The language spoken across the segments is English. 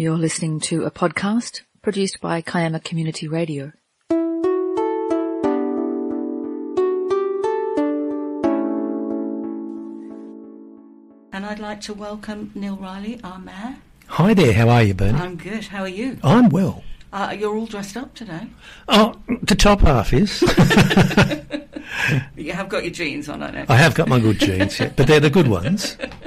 You're listening to a podcast produced by Kiama Community Radio. And I'd like to welcome Neil Reilly, our mayor. Hi there, how are you, Bernie? I'm good. How are you? I'm well. Uh, you're all dressed up today. Oh, the top half is. You have got your jeans on, I know. I have got my good jeans, yeah, but they're the good ones.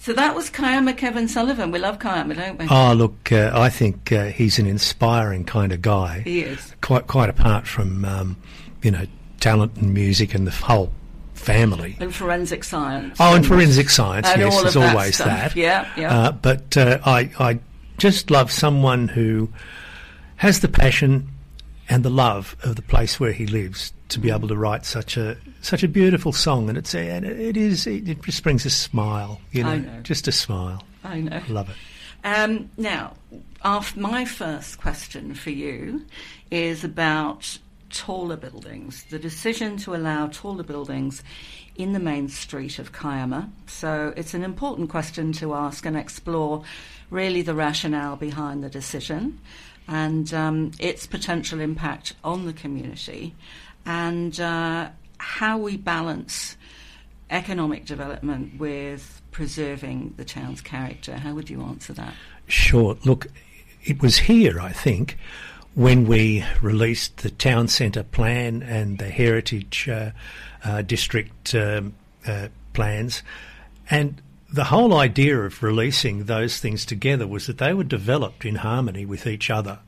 So that was Kiama Kevin Sullivan. We love Kiama, don't we? Oh, look, uh, I think uh, he's an inspiring kind of guy. he is. Quite, quite apart from, um, you know, talent and music and the whole family. And forensic science. Oh, and forensic science, and yes, there's that always stuff. that. Yeah, yeah. Uh, but uh, I, I just love someone who has the passion and the love of the place where he lives to be able to write such a such a beautiful song, and it's and it is it, just brings a smile, you know, I know. just a smile. I know. Love it. Um, now, my first question for you is about taller buildings, the decision to allow taller buildings in the main street of Kiama. So it's an important question to ask and explore really the rationale behind the decision and um, its potential impact on the community and uh, how we balance economic development with preserving the town's character. How would you answer that? Sure. Look, it was here, I think, when we released the town centre plan and the heritage uh, uh, district um, uh, plans, and the whole idea of releasing those things together was that they were developed in harmony with each other.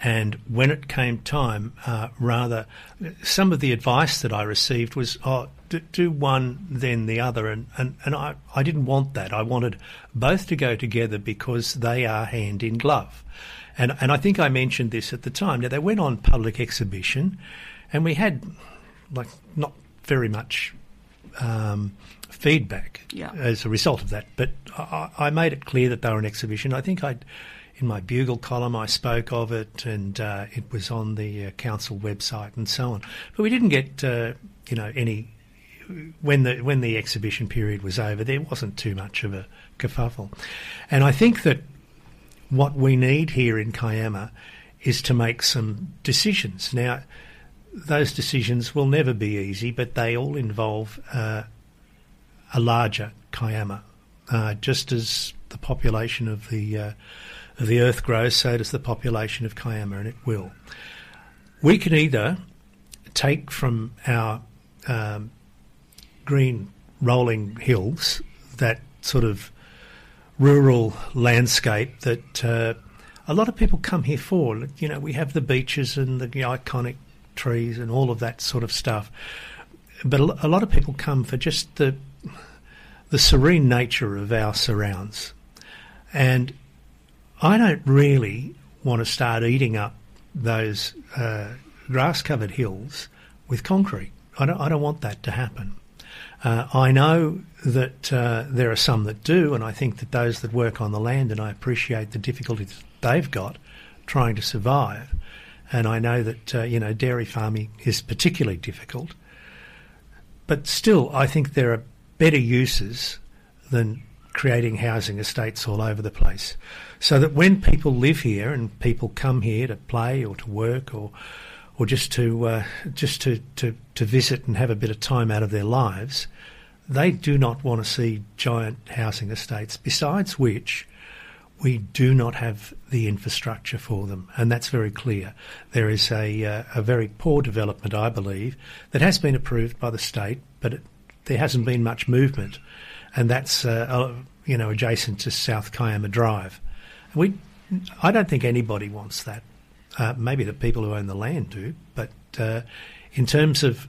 And when it came time, uh, rather, some of the advice that I received was, oh, do, do one, then the other. And, and, and I, I didn't want that. I wanted both to go together because they are hand in glove. And, and I think I mentioned this at the time. Now, they went on public exhibition, and we had, like, not very much um, feedback Yeah. as a result of that. But I, I made it clear that they were an exhibition. I think I, in my bugle column, I spoke of it, and uh, it was on the uh, council website and so on. But we didn't get, uh, you know, any. When the when the exhibition period was over, there wasn't too much of a kerfuffle, and I think that what we need here in Kiama is to make some decisions. Now, those decisions will never be easy, but they all involve uh, a larger Kiama. Uh, just as the population of the uh, the Earth grows, so does the population of Kiama, and it will. We can either take from our um, green rolling hills that sort of rural landscape that uh, a lot of people come here for. You know, we have the beaches and the iconic trees and all of that sort of stuff. But a lot of people come for just the the serene nature of our surrounds. And I don't really want to start eating up those uh, grass covered hills with concrete. I don't, I don't want that to happen. Uh, I know that uh, there are some that do, and I think that those that work on the land, and I appreciate the difficulties they've got trying to survive. And I know that, uh, you know, dairy farming is particularly difficult. But still, I think there are better uses than creating housing estates all over the place. So that when people live here and people come here to play or to work or or just to uh, just to, to, to visit and have a bit of time out of their lives, they do not want to see giant housing estates. Besides which, we do not have the infrastructure for them, and that's very clear. There is a, uh, a very poor development, I believe, that has been approved by the state, but it, there hasn't been much movement, and that's uh, uh, you know adjacent to South Kiama Drive. We, I don't think anybody wants that. Uh, maybe the people who own the land do, but uh, in terms of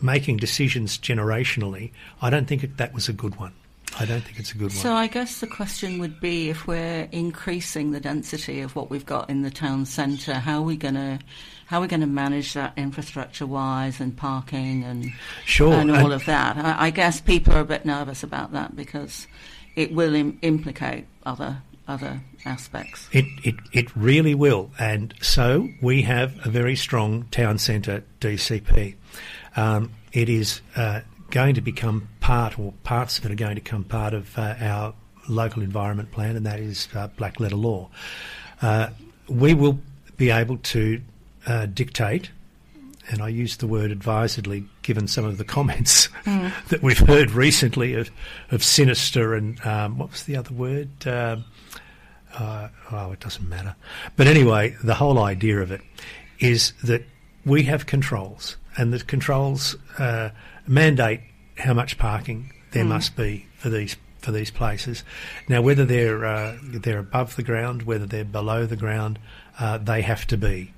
making decisions generationally, I don't think it, that was a good one. I don't think it's a good So one. So I guess the question would be if we're increasing the density of what we've got in the town centre, how are we going to how are we going to manage that infrastructure wise and parking and Sure, and all and- of that? I, I guess people are a bit nervous about that because it will Im- implicate other other aspects. It, it, it really will. And so we have a very strong town centre DCP. Um, it is uh, going to become part, or parts of it are going to become part of uh, our local environment plan, and that is uh, black letter law. Uh, we will be able to uh, dictate, and I use the word advisedly given some of the comments mm. that we've heard recently of, of sinister and um, what was the other word? Um, uh, oh, it doesn't matter. But anyway, the whole idea of it is that we have controls, and the controls uh, mandate how much parking there mm. must be for these for these places. Now, whether they're uh, they're above the ground, whether they're below the ground, uh, they have to be.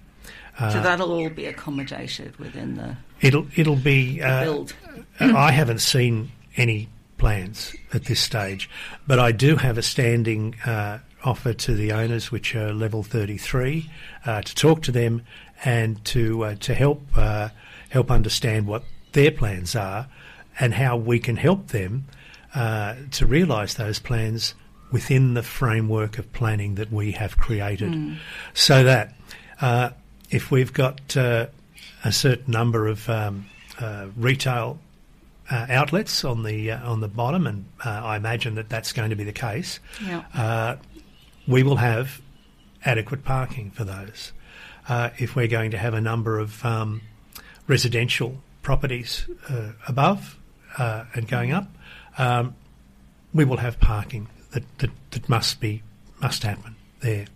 Uh, so that'll all be accommodated within the. It'll it'll be uh, build. I haven't seen any plans at this stage, but I do have a standing uh, offer to the owners, which are level 33, uh, to talk to them and to uh, to help uh, help understand what their plans are and how we can help them uh, to realise those plans within the framework of planning that we have created, mm. so that uh, if we've got uh, a certain number of um, retail uh, outlets on the uh, on the bottom, and uh, I imagine that that's going to be the case. Yeah we will have adequate parking for those. Uh, if we're going to have a number of um, residential properties uh, above uh, and going up, um, we will have parking that, that, that, must be must happen there.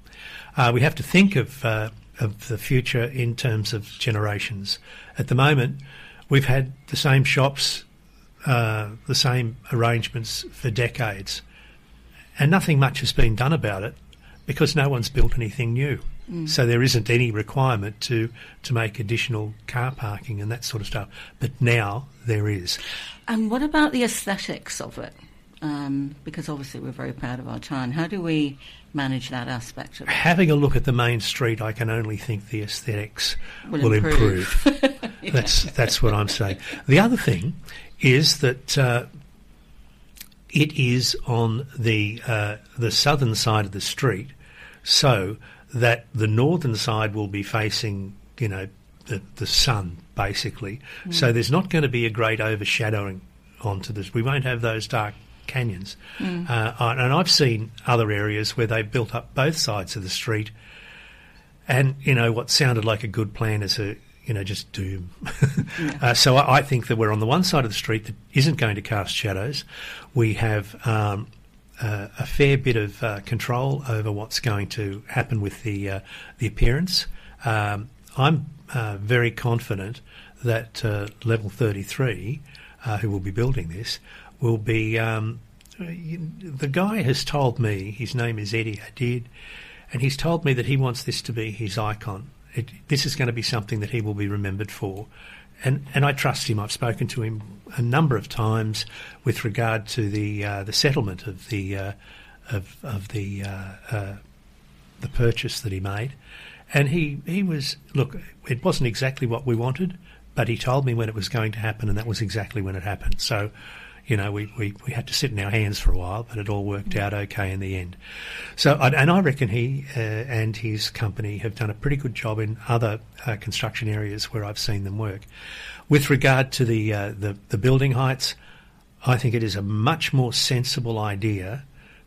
Uh, we have to think of uh, of the future in terms of generations. At the moment, we've had the same shops, uh, the same arrangements for decades and nothing much has been done about it because no one's built anything new. Mm. So there isn't any requirement to, to make additional car parking and that sort of stuff. But now there is. And what about the aesthetics of it? Um, because obviously we're very proud of our town. How do we manage that aspect of it? Having a look at the main street, I can only think the aesthetics will, will improve. improve. yeah. That's that's what I'm saying. The other thing is that uh, it is on the uh, the southern side of the street, so that the northern side will be facing, you know, the the sun basically. Mm. So there's not going to be a great overshadowing onto this. We won't have those dark canyons. Mm. Uh, and I've seen other areas where they built up both sides of the street, and you know what sounded like a good plan is a you know, just doom. yeah. uh, so I, I, think that we're on the one side of the street that isn't going to cast shadows. We have um, uh, a fair bit of uh, control over what's going to happen with the uh, the appearance. Um, I'm uh, very confident that uh, level 33, who will be building this, will be. Um, the guy has told me his name is Eddie Hadid, and he's told me that he wants this to be his icon it, this is going to be something that he will be remembered for. And, and I trust him. I've spoken to him a number of times with regard to the uh, the settlement of the uh, of of the uh, uh the purchase that he made, and he he was look. It wasn't exactly what we wanted, but he told me when it was going to happen, and that was exactly when it happened. So you know, we, we, we had to sit in our hands for a while, but it all worked out okay in the end. So, and I reckon he uh, and his company have done a pretty good job in other uh, construction areas where I've seen them work. With regard to the, uh, the, the building heights, I think it is a much more sensible idea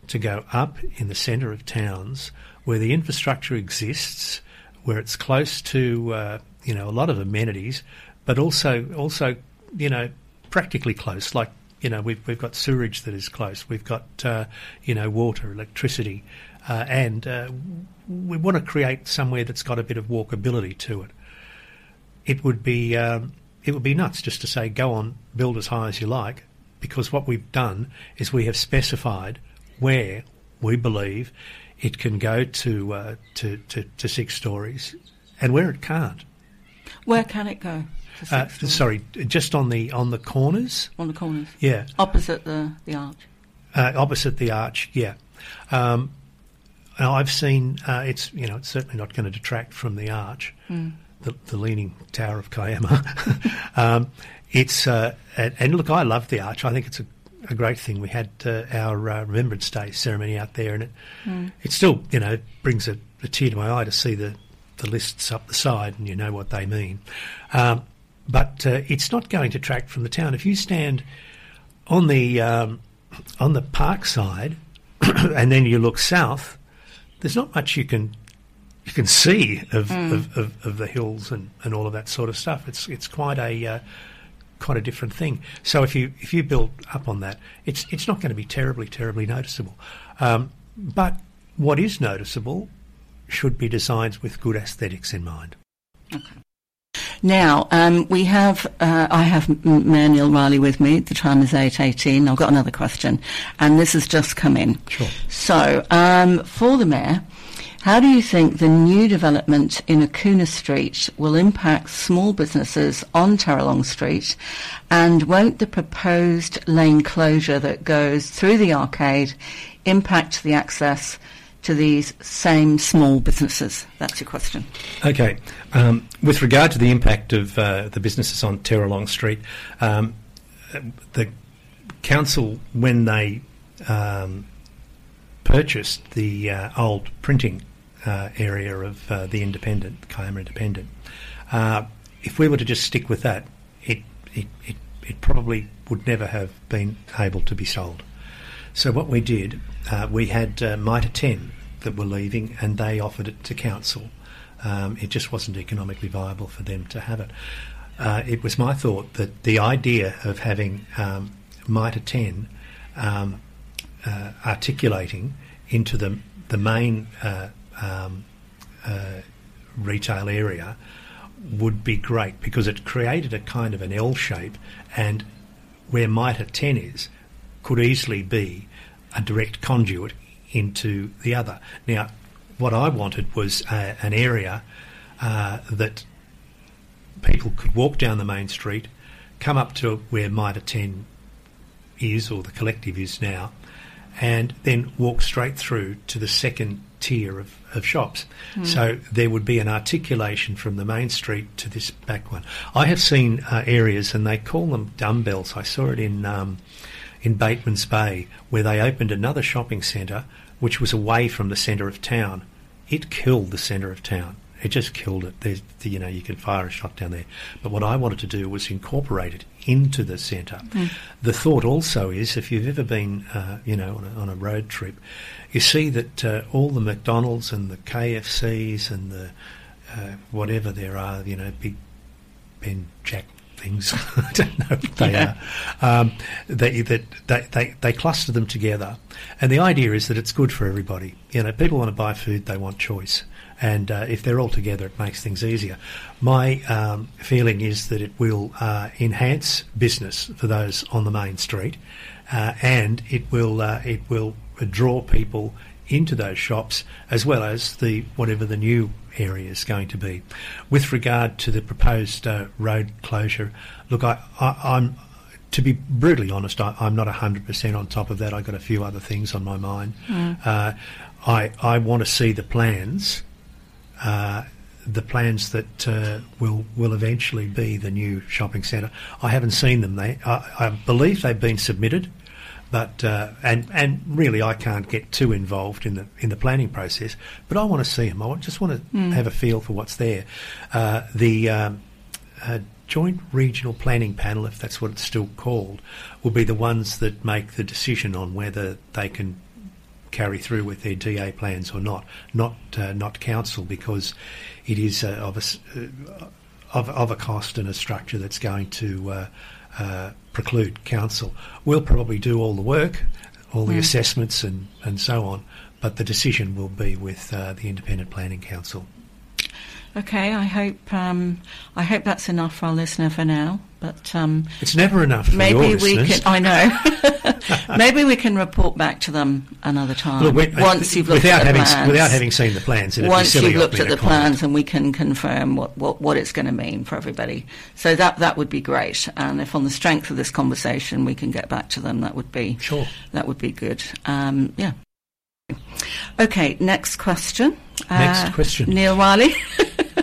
to go up in the centre of towns where the infrastructure exists, where it's close to uh, you know a lot of amenities, but also also you know practically close, like you know, we've we've got sewerage that is close. We've got uh, you know water, electricity, uh, and uh, we want to create somewhere that's got a bit of walkability to it. It would be um, it would be nuts just to say go on, build as high as you like, because what we've done is we have specified where we believe it can go to uh, to, to, to six stories, and where it can't. Where can it go? Uh, sorry, just on the on the corners. On the corners. Yeah. Opposite the the arch. Uh, opposite the arch. Yeah. Um, I've seen uh, it's you know it's certainly not going to detract from the arch, mm. the, the leaning tower of Kiama. um, it's uh, and, and, look, I love the arch. I think it's a, a great thing. We had uh, our uh, Remembrance Day ceremony out there, and it mm. it still you know brings a, a, tear to my eye to see the the lists up the side, and you know what they mean. Um, but uh, it's not going to track from the town. If you stand on the um, on the park side, and then you look south, there's not much you can you can see of, of, of, of the hills and, and all of that sort of stuff. It's it's quite a uh, quite a different thing. So if you if you build up on that, it's it's not going to be terribly terribly noticeable. Um, but what is noticeable should be designs with good aesthetics in mind. Now, um, we have, uh, I have M- Mayor Neil Reilly with me. The time is 8.18. I've got another question, and this has just come in. Sure. So, um, for the Mayor, how do you think the new development in Akuna Street will impact small businesses on Terralong Street? And won't the proposed lane closure that goes through the arcade impact the access to these same small businesses? That's your question. Okay. Um, with regard to the impact of uh, the businesses on Terralong Street, um, the council, when they um, purchased the uh, old printing uh, area of uh, the Independent, Kiama Independent, uh, if we were to just stick with that, it, it, it, it probably would never have been able to be sold. So what we did, uh, we had uh, Mitre 10 that were leaving and they offered it to council. Um, it just wasn't economically viable for them to have it. Uh, it was my thought that the idea of having um, Mitre 10 um, uh, articulating into the, the main uh, um, uh, retail area would be great because it created a kind of an L shape and where Mitre 10 is could easily be a direct conduit into the other. Now, what I wanted was uh, an area uh, that people could walk down the main street, come up to where Mitre 10 is or the collective is now, and then walk straight through to the second tier of, of shops. So there would be an articulation from the main street to this back one. I have seen uh, areas, and they call them dumbbells. I saw it in um, in Bateman's Bay, where they opened another shopping centre, which was away from the centre of town. It killed the centre of town. It just killed it. There's, you know, you can fire a shot down there. But what I wanted to do was incorporate it into the centre. The thought also is, if you've ever been, uh, you know, on a, on a road trip, you see that uh, all the McDonald's and the KFCs and the uh, whatever there are, you know, big Ben Jack things. I don't know what they Yeah. are. Um, they, that they, they, they cluster them together, and the idea is that it's good for everybody. You know, people want to buy food; they want choice, and uh, if they're all together, it makes things easier. My um, feeling is that it will uh, enhance business for those on the main street, uh, and it will uh, it will draw people into those shops as well as the whatever the new area is going to be. With regard to the proposed uh, road closure, look, I, I'm to be brutally honest, I, I'm not 100% on top of that. I've got a few other things on my mind. Uh, I, I want to see the plans, uh, the plans that uh, will will eventually be the new shopping centre. I haven't seen them. They, I, I believe they've been submitted, but uh, and and really I can't get too involved in the in the planning process. But I want to see them. I just want to have a feel for what's there. Uh, the um, uh, Joint Regional Planning Panel, if that's what it's still called, will be the ones that make the decision on whether they can carry through with their DA plans or not, not uh, not council, because it is uh, of, a, uh, of of a cost and a structure that's going to uh, uh, preclude council. We'll probably do all the work, all the assessments and, and so on, but the decision will be with uh, the Independent Planning Council. Okay, I hope um, I hope that's enough for our listener for now. But um, It's never enough for maybe we listeners. can. I know. maybe we can report back to them another time Look, we- once you've looked without at the having plans. without having seen the plans, once you've looked at the plans and we can confirm what, what, what it's going to mean for everybody. So that that would be great. And if on the strength of this conversation we can get back to them, that would be Sure. that would be good. Um, yeah. Okay, next question. Next Uh, question. Neil Wiley.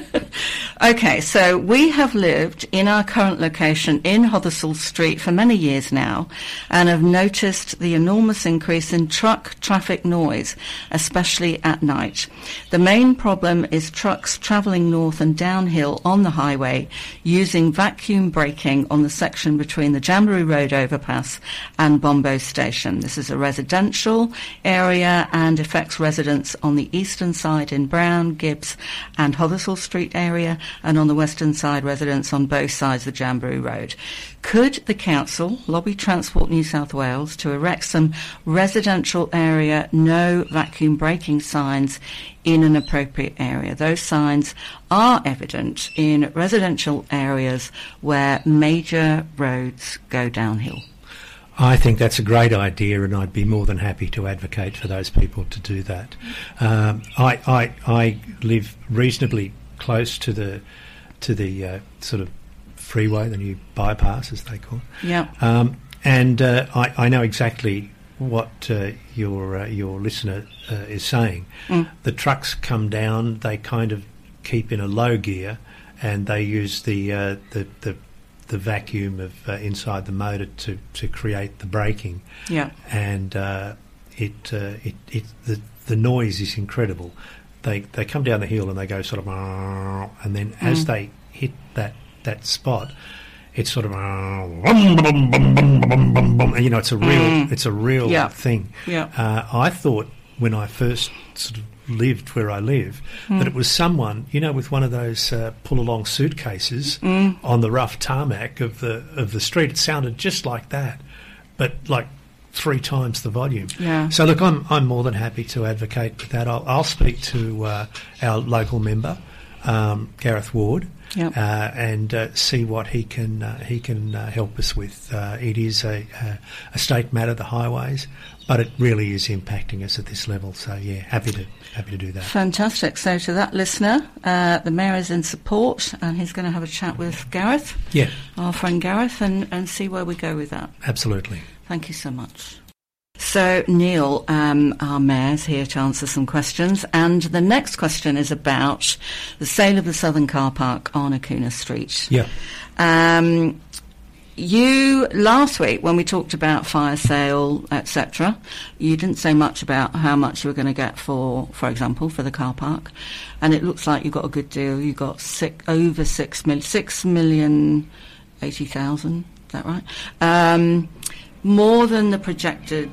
Okay, so we have lived in our current location in Hothersall Street for many years now and have noticed the enormous increase in truck traffic noise, especially at night. The main problem is trucks travelling north and downhill on the highway using vacuum braking on the section between the Jamberoo Road overpass and Bombo Station. This is a residential area and affects residents on the eastern side in Brown, Gibbs and Hothersall Street area and on the western side residents on both sides of the Jamberoo Road. Could the council lobby Transport New South Wales to erect some residential area no vacuum braking signs in an appropriate area? Those signs are evident in residential areas where major roads go downhill. I think that's a great idea, and I'd be more than happy to advocate for those people to do that. Um, I, I, I live reasonably close to the to the uh, sort of freeway, the new bypass, as they call it. Yeah. Um, and uh, I, I know exactly what uh, your uh, your listener uh, is saying. Mm. The trucks come down; they kind of keep in a low gear, and they use the uh, the, the the vacuum of uh, inside the motor to, to create the braking, Yeah. and uh, it, uh, it it the the noise is incredible. They they come down the hill and they go sort of, and then as Mm. they hit that that spot, it's sort of, and you know, it's a real Mm. it's a real Yeah. thing. Yeah. Uh, I thought when I first sort of lived where I live that it was someone, you know, with one of those uh, pull along suitcases on the rough tarmac of the of the street. It sounded just like that, but like three times the volume. Yeah. So look, I'm I'm more than happy to advocate for that. I'll, I'll speak to uh, our local member, um, Gareth Ward. Yep. Uh, and uh, see what he can uh, he can uh, help us with. Uh, it is a, a, a state matter, the highways, but it really is impacting us at this level. So yeah, happy to happy to do that. Fantastic. So to that listener, uh, the mayor is in support and he's going to have a chat with Gareth, Yeah, our friend Gareth, and, and see where we go with that. absolutely. Thank you so much. So, Neil, um, our mayor's here to answer some questions, and the next question is about the sale of the Southern Car Park on Akuna Street. Yeah, Um, you last week when we talked about fire sale, etc., you didn't say much about how much you were going to get for, for example, for the car park, and it looks like you got a good deal. You got six, over six million, six million eighty thousand. Is that right? Um, more than the projected,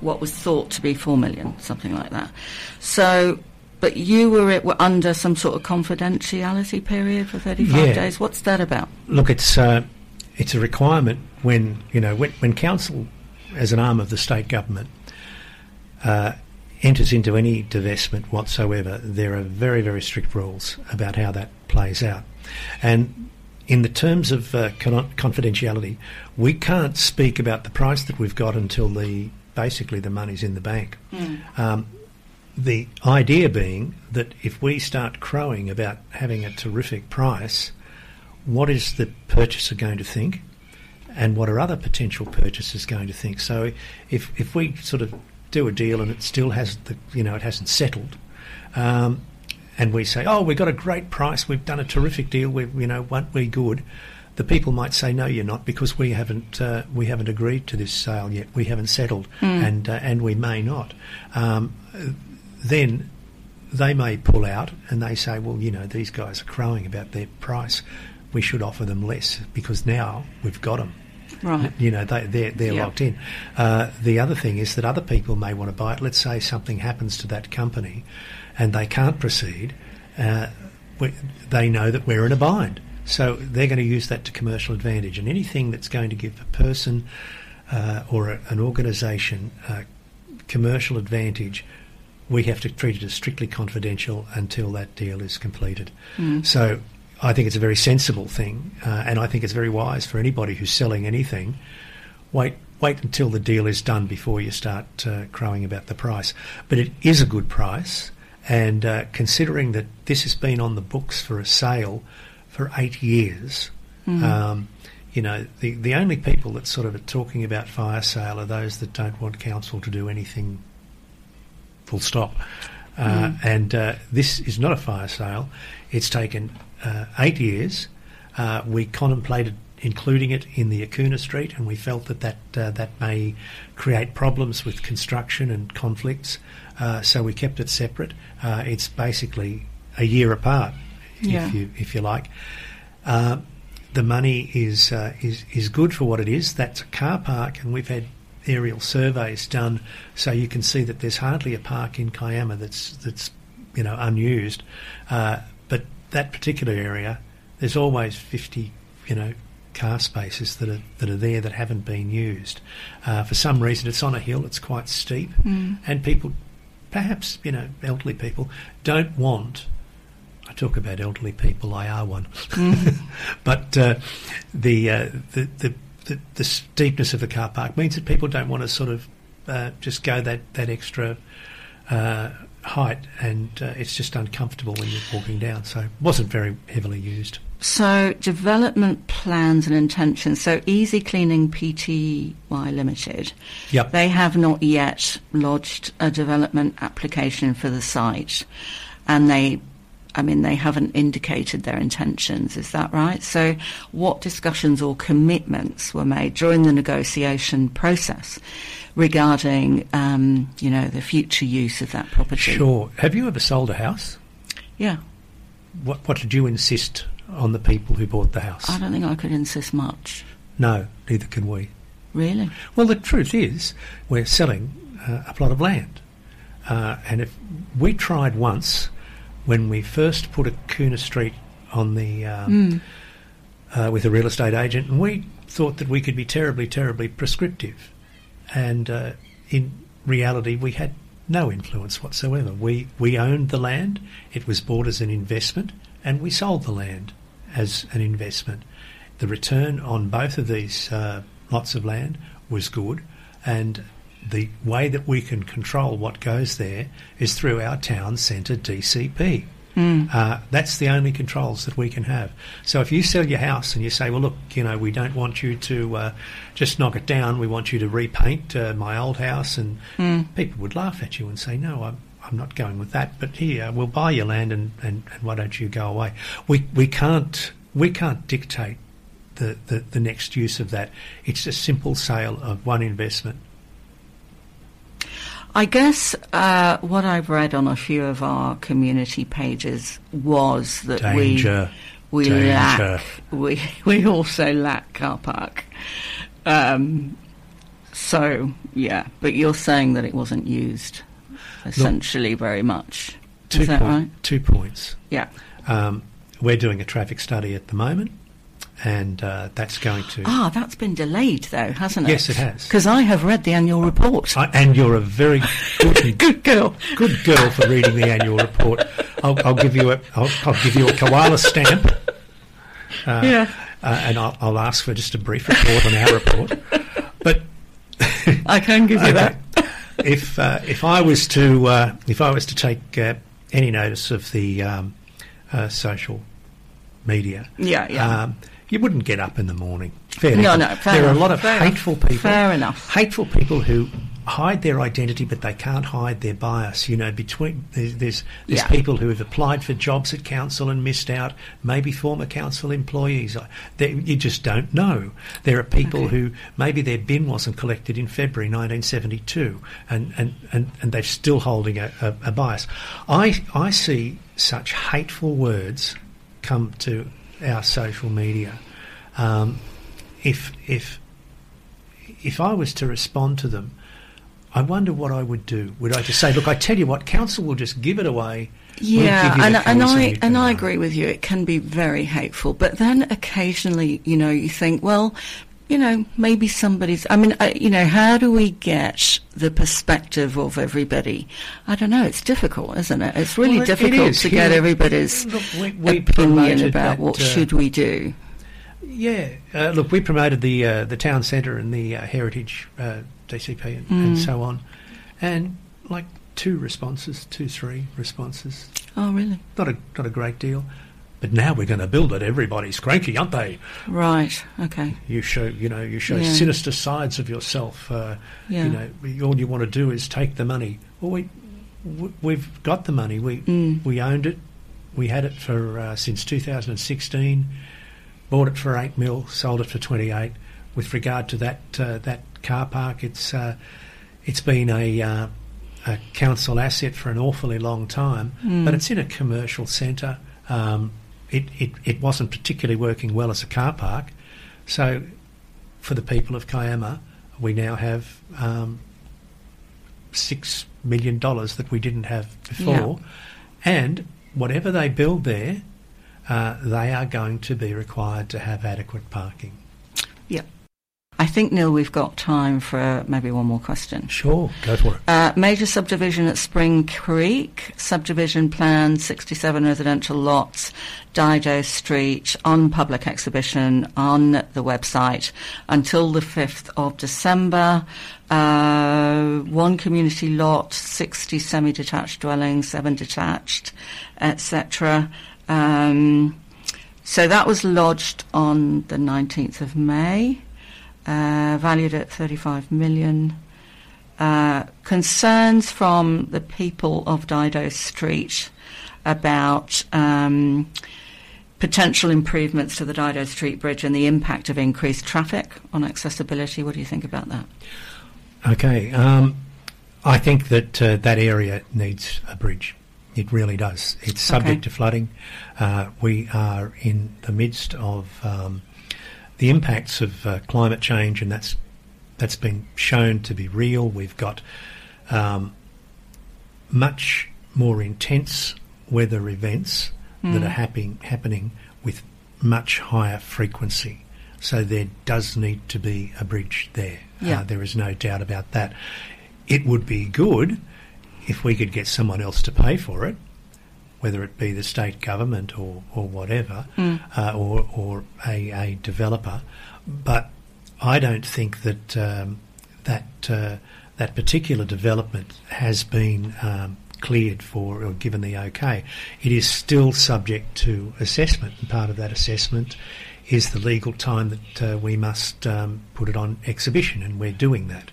what was thought to be four million, something like that. So. But you were, it, were under some sort of confidentiality period for 35 Yeah. days. What's that about? look, it's uh, it's a requirement when you know when, when council, as an arm of the state government, uh, enters into any divestment whatsoever. There are very very strict rules about how that plays out, and in the terms of uh, con- confidentiality, we can't speak about the price that we've got until the basically the money's in the bank. Um, the idea being that if we start crowing about having a terrific price, what is the purchaser going to think, and what are other potential purchasers going to think? So, if if we sort of do a deal and it still has the you know it hasn't settled, um, and we say, oh, we've got a great price, we've done a terrific deal, we you know weren't we good? The people might say, no, you're not, because we haven't uh, we haven't agreed to this sale yet, we haven't settled, and uh, and we may not. Um, then they may pull out and they say, well, you know, these guys are crowing about their price. We should offer them less because now we've got them. Right. You know, they, they're, they're Yeah. locked in. Uh, the other thing is that other people may want to buy it. Let's say something happens to that company and they can't proceed. Uh, we, they know that we're in a bind. So they're going to use that to commercial advantage. And anything that's going to give a person uh, or a, an organisation uh, commercial advantage, we have to treat it as strictly confidential until that deal is completed. So I think it's a very sensible thing, uh, and I think it's very wise for anybody who's selling anything. Wait, wait until the deal is done before you start uh, crowing about the price. But it is a good price, and uh, considering that this has been on the books for a sale for eight years. Um, you know, the the only people that sort of are talking about fire sale are those that don't want council to do anything. Full stop. Uh, And uh, this is not a fire sale. It's taken uh, eight years. Uh, we contemplated including it in the Akuna Street, and we felt that that, uh, that may create problems with construction and conflicts. Uh, so we kept it separate. Uh, it's basically a year apart, Yeah. if you if you like. Uh, the money is uh, is is good for what it is. That's a car park, and we've had aerial surveys done, so you can see that there's hardly a park in Kiama that's that's you know unused. Uh, but that particular area, there's always 50 you know car spaces that are that are there that haven't been used. Uh, for some reason, it's on a hill. It's quite steep, and people, perhaps you know, elderly people, don't want I talk about elderly people. I are one, but uh, the, uh, the, the the the steepness of the car park means that people don't want to sort of uh, just go that that extra uh, height, and uh, it's just uncomfortable when you're walking down. So it wasn't very heavily used. So, development plans and intentions. So, Easy Cleaning Pty Limited, Yep. they have not yet lodged a development application for the site, and they, I mean, they haven't indicated their intentions. Is that right? So, what discussions or commitments were made during the negotiation process regarding, um, you know, the future use of that property? Sure. Have you ever sold a house? Yeah, What What did you insist on the people who bought the house? I don't think I could insist much. No, neither can we. Really? Well, the truth is, we're selling uh, a plot of land. Uh, and if we tried once, when we first put a Kuna Street on the um, uh, with a real estate agent, and we thought that we could be terribly, terribly prescriptive. And uh, in reality, we had no influence whatsoever. We we owned the land; it was bought as an investment, and we sold the land as an investment. The return on both of these uh, lots of land was good, and the way that we can control what goes there is through our town centre DCP. Uh, that's the only controls that we can have. So if you sell your house and you say, well, look, you know, we don't want you to uh, just knock it down, we want you to repaint uh, my old house, and people would laugh at you and say, no, I'm, I'm not going with that, but here, we'll buy your land and, and, and why don't you go away? We, we, can't, we can't dictate the, the, the next use of that. It's a simple sale of one investment. I guess uh, what I've read on a few of our community pages was that Danger. we we Danger. lack we we also lack car park. Um, so yeah, but you're saying that it wasn't used essentially very much. Two, Is that point- right? two points. Yeah. Um, we're doing a traffic study at the moment, and uh, that's going to. Ah, that's been delayed though, hasn't it? Yes, it has. Because I have read the annual report. I, and you're a very good, Good girl. good girl for reading the annual report. I'll, I'll give you a I'll, I'll give you a koala stamp. Uh, Yeah. uh, and I'll, I'll ask for just a brief report on our report. But I can give you Okay. that. if uh, if I was to uh, if I was to take uh, any notice of the um, uh, social media, Yeah, yeah. um, you wouldn't get up in the morning. Fair No, enough. no, fair there are a lot of fair enough, hateful people. fair enough. Hateful people who hide their identity, but they can't hide their bias. You know, between there's there's, there's Yeah. people who have applied for jobs at council and missed out. Maybe former council employees. They- You just don't know. There are people Okay. who maybe their bin wasn't collected in February 1972, and and, and, and they're still holding a, a, a bias. I I see such hateful words come to our social media. Um, if if if I was to respond to them, I wonder what I would do. Would I just say, "Look, I tell you what, council will just give it away." We'll Yeah, and, and I and I agree with you. It can be very hateful, but then occasionally, you know, you think, well, you know, maybe somebody's. I mean, I, you know, how do we get the perspective of everybody? I don't know. It's difficult, isn't it? It's really Well, it- it difficult is. to get everybody's Look, we- we opinion about that, what uh, should we do. Yeah, uh, look, we promoted the uh, the town centre and the uh, heritage uh, DCP and, Mm. and so on, and like two responses, two three responses. Oh, really? Not a not a great deal, but now we're going to build it. Everybody's cranky, aren't they? Right. Okay. You show you know you show Yeah. sinister sides of yourself. Uh, Yeah. You know all you want to do is take the money. Well, we, we have got the money. We Mm. we owned it. We had it for uh, since 2016. Bought it for eight mil, sold it for 28. With regard to that uh, that car park, it's uh, it's been a uh, a council asset for an awfully long time, Mm. but it's in a commercial centre. Um, it, it it wasn't particularly working well as a car park, so for the people of Kiama, we now have um, six million dollars that we didn't have before, and whatever they build there, uh, they are going to be required to have adequate parking. I think, Neil, we've got time for uh, maybe one more question. Sure, go for it. Uh, major subdivision at Spring Creek, subdivision plan, 67 residential lots, Dido Street, on public exhibition on the website until the 5th of December. Uh, one community lot, 60 semi-detached dwellings, seven detached, etc. Um, so that was lodged on the 19th of May, uh, valued at 35 million. Uh, concerns from the people of Dido Street about um, potential improvements to the Dido Street Bridge and the impact of increased traffic on accessibility. What do you think about that? Okay, um, I think that uh, that area needs a bridge. It really does. It's subject Okay. to flooding. Uh, we are in the midst of um, the impacts of uh, climate change, and that's that's been shown to be real. We've got um, much more intense weather events that Mm. are happening happening with much higher frequency. So there does need to be a bridge there. Yeah. Uh, there is no doubt about that. It would be good if we could get someone else to pay for it, whether it be the state government or, or whatever, Mm. uh, or, or a, a developer. But I don't think that um, that uh, that particular development has been um, cleared for or given the okay. It is still subject to assessment, and part of that assessment is the legal time that uh, we must um, put it on exhibition, and we're doing that.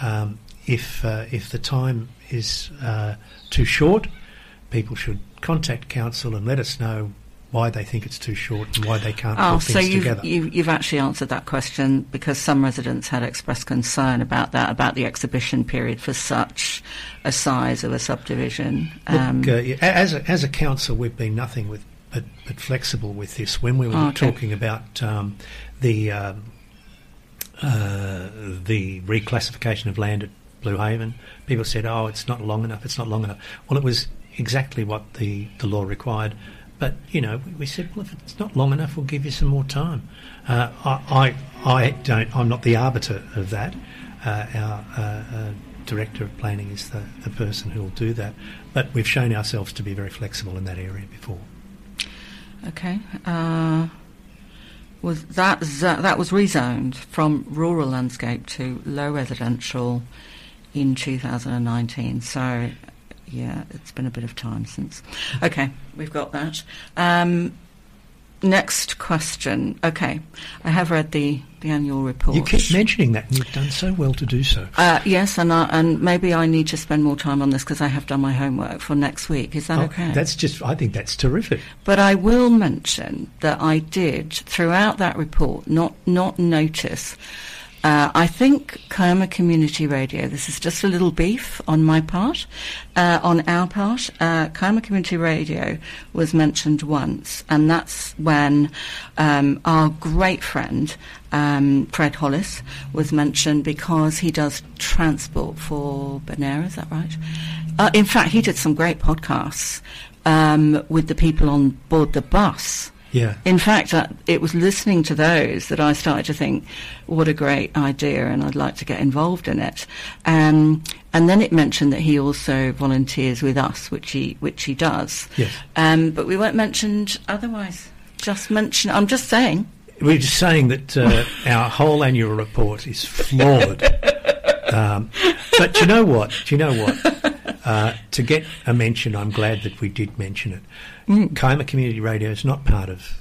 Um, if uh, if the time is uh, too short, people should contact council and let us know why they think it's too short and why they can't Oh, put so things you've, together. you've, you've actually answered that question because some residents had expressed concern about that, about the exhibition period for such a size of a subdivision. Um, Look, uh, as a, as a council, we've been nothing with but, but flexible with this. When we were Oh, okay. talking about um, the um, uh, the reclassification of land at Blue Haven, people said, "Oh, it's not long enough. It's not long enough." Well, it was exactly what the, the law required. But you know, we, said, "Well, if it's not long enough, we'll give you some more time." Uh, I, I I don't. I'm not the arbiter of that. Uh, our uh, uh, director of planning is the, the person who will do that. But we've shown ourselves to be very flexible in that area before. Okay. Uh, was that that was rezoned from rural landscape to low residential in 2019? So, yeah, it's been a bit of time since. Okay, we've got that. Um, next question. Okay, I have read the the annual report. You keep mentioning that, and you've done so well to do so. Uh, yes, and I, and maybe I need to spend more time on this because I have done my homework for next week. Is that Oh, okay? That's just. I think that's terrific. But I will mention that I did throughout that report not not notice. Uh, I think Kiama Community Radio. This is just a little beef on my part, uh, on our part. Uh, Kiama Community Radio was mentioned once, and that's when um, our great friend um, Fred Hollis was mentioned because he does transport for Bonaira. Is that right? Uh, in fact, he did some great podcasts um, with the people on board the bus. Yeah. In fact, uh, it was listening to those that I started to think, what a great idea, and I'd like to get involved in it. Um, and then it mentioned that he also volunteers with us, which he which he does. Yes. Um, but we weren't mentioned otherwise. Just mention. I'm just saying. We're just saying that uh, our whole annual report is flawed. um, but do you know what? Do you know what? Uh, to get a mention, I'm glad that we did mention it. Mm. Kiama Community Radio is not part of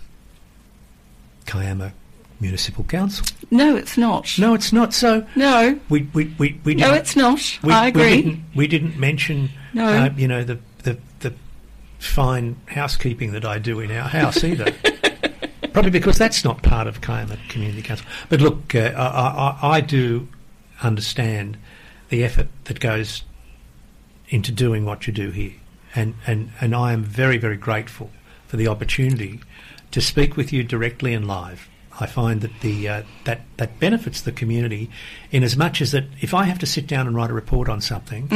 Kiama municipal council. No, it's not. No, it's not. So No. we we we, we No, it's not. we, I We agree. didn't, we didn't mention, No. uh, you know, the, the the fine housekeeping that I do in our house either. Probably because that's not part of Kiama Community Council. But look, uh, I, I, I do understand the effort that goes into doing what you do here, and, and, and I am very very grateful for the opportunity to speak with you directly and live. I find that the uh, that that benefits the community in as much as that if I have to sit down and write a report on something,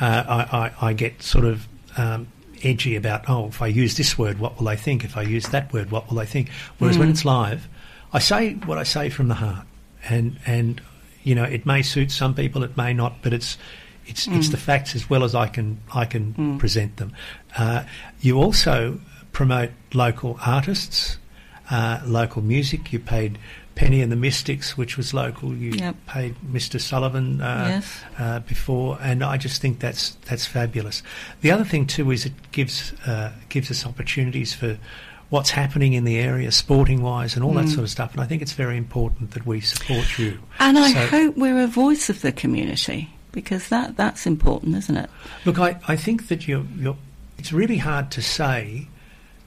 uh, I, I, I get sort of um, edgy about oh if I use this word what will they think? If I use that word what will they think? Whereas when it's live I say what I say from the heart. And and you know it may suit some people it may not but it's it's it's the facts as well as I can I can present them uh, you also promote local artists uh, local music you paid Penny and the Mystics which was local you Yep. paid Mr Sullivan uh, Yes. uh, before, and I just think that's that's fabulous. The other thing too is it gives uh, gives us opportunities for what's happening in the area, sporting wise, and all that mm. sort of stuff. And I think it's very important that we support you. And I So- hope we're a voice of the community because that, that's important, isn't it? Look, I, I think that you're, you're. It's really hard to say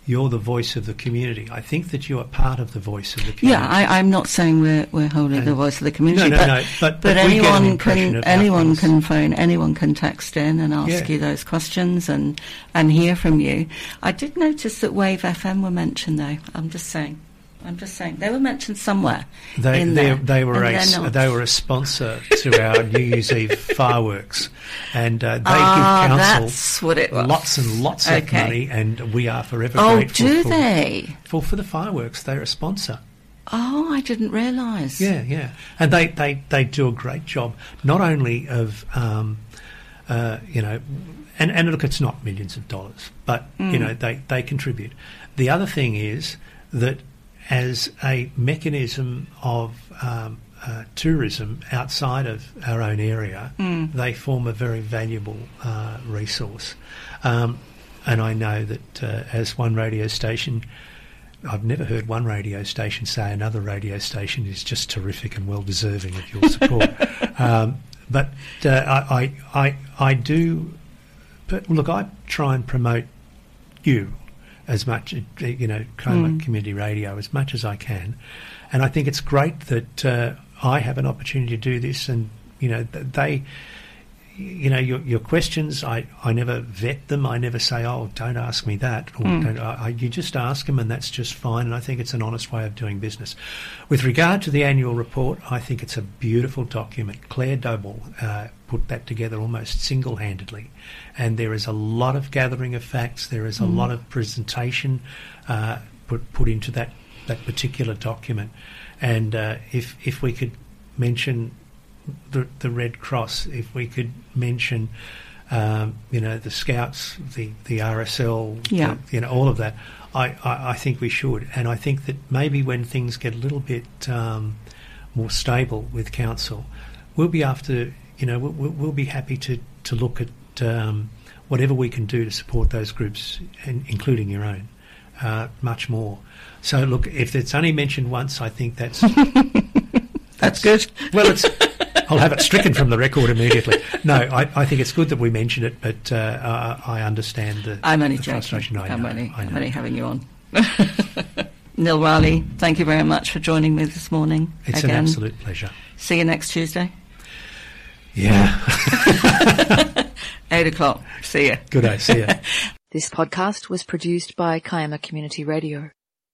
you're the voice of the community. I think that you are part of the voice of the community. Yeah, I, I'm not saying we're we're holding the voice of the community, No, no, but, no, but- but, but an anyone can anyone can phone, anyone can text in and ask Yeah. you those questions and and hear from you. I did notice that Wave FM were mentioned though. I'm just saying, I'm just saying they were mentioned somewhere. They, they, were a they're s- not. they were a sponsor to our New Year's Eve fireworks, and uh, they Ah, give council that's what it was. lots and lots Okay. of money, and we are forever Oh, grateful do for, they? for for the fireworks. They're a sponsor. Oh, I didn't realise. Yeah, yeah, and they, they, they do a great job not only of um, uh, you know, and, and look, it's not millions of dollars, but you know they, they contribute. The other thing is that as a mechanism of um, uh, tourism outside of our own area, they form a very valuable uh, resource. Um, and I know that uh, as one radio station, I've never heard one radio station say another radio station is just terrific and well deserving of your support. um, but uh, I, I, I, I do. But look, I try and promote you as much, you know, Kiama Community Radio as much as I can, and I think it's great that uh, I have an opportunity to do this, and you know, th- they you know, your, your questions, I, I never vet them. I never say, oh, don't ask me that. Or don't, I, you just ask them, and that's just fine. And I think it's an honest way of doing business. With regard to the annual report, I think it's a beautiful document. Claire Doble uh, put that together almost single handedly. And there is a lot of gathering of facts, there is a lot of presentation uh, put, put into that, that particular document. And uh, if, if we could mention the, the Red Cross, if we could mention, um, you know, the Scouts, the, the RSL, the- Yeah. you know, all of that, I, I, I think we should. And I think that maybe when things get a little bit um, more stable with council, we'll be after, you know, we'll, we'll we'll be happy to, to look at um, whatever we can do to support those groups, and including your own, uh, much more. So, look, if it's only mentioned once, I think that's That's good. well, it's. I'll have it stricken from the record immediately. No, I, I think it's good that we mention it, but uh, I, I understand the, I'm only the joking. frustration. I I'm know, only, I I'm only having you on. Neil Reilly, thank you very much for joining me this morning. It's again. an absolute pleasure. See you next Tuesday, Yeah. eight o'clock. See you. good day. See you. This podcast was produced by Kiama Community Radio.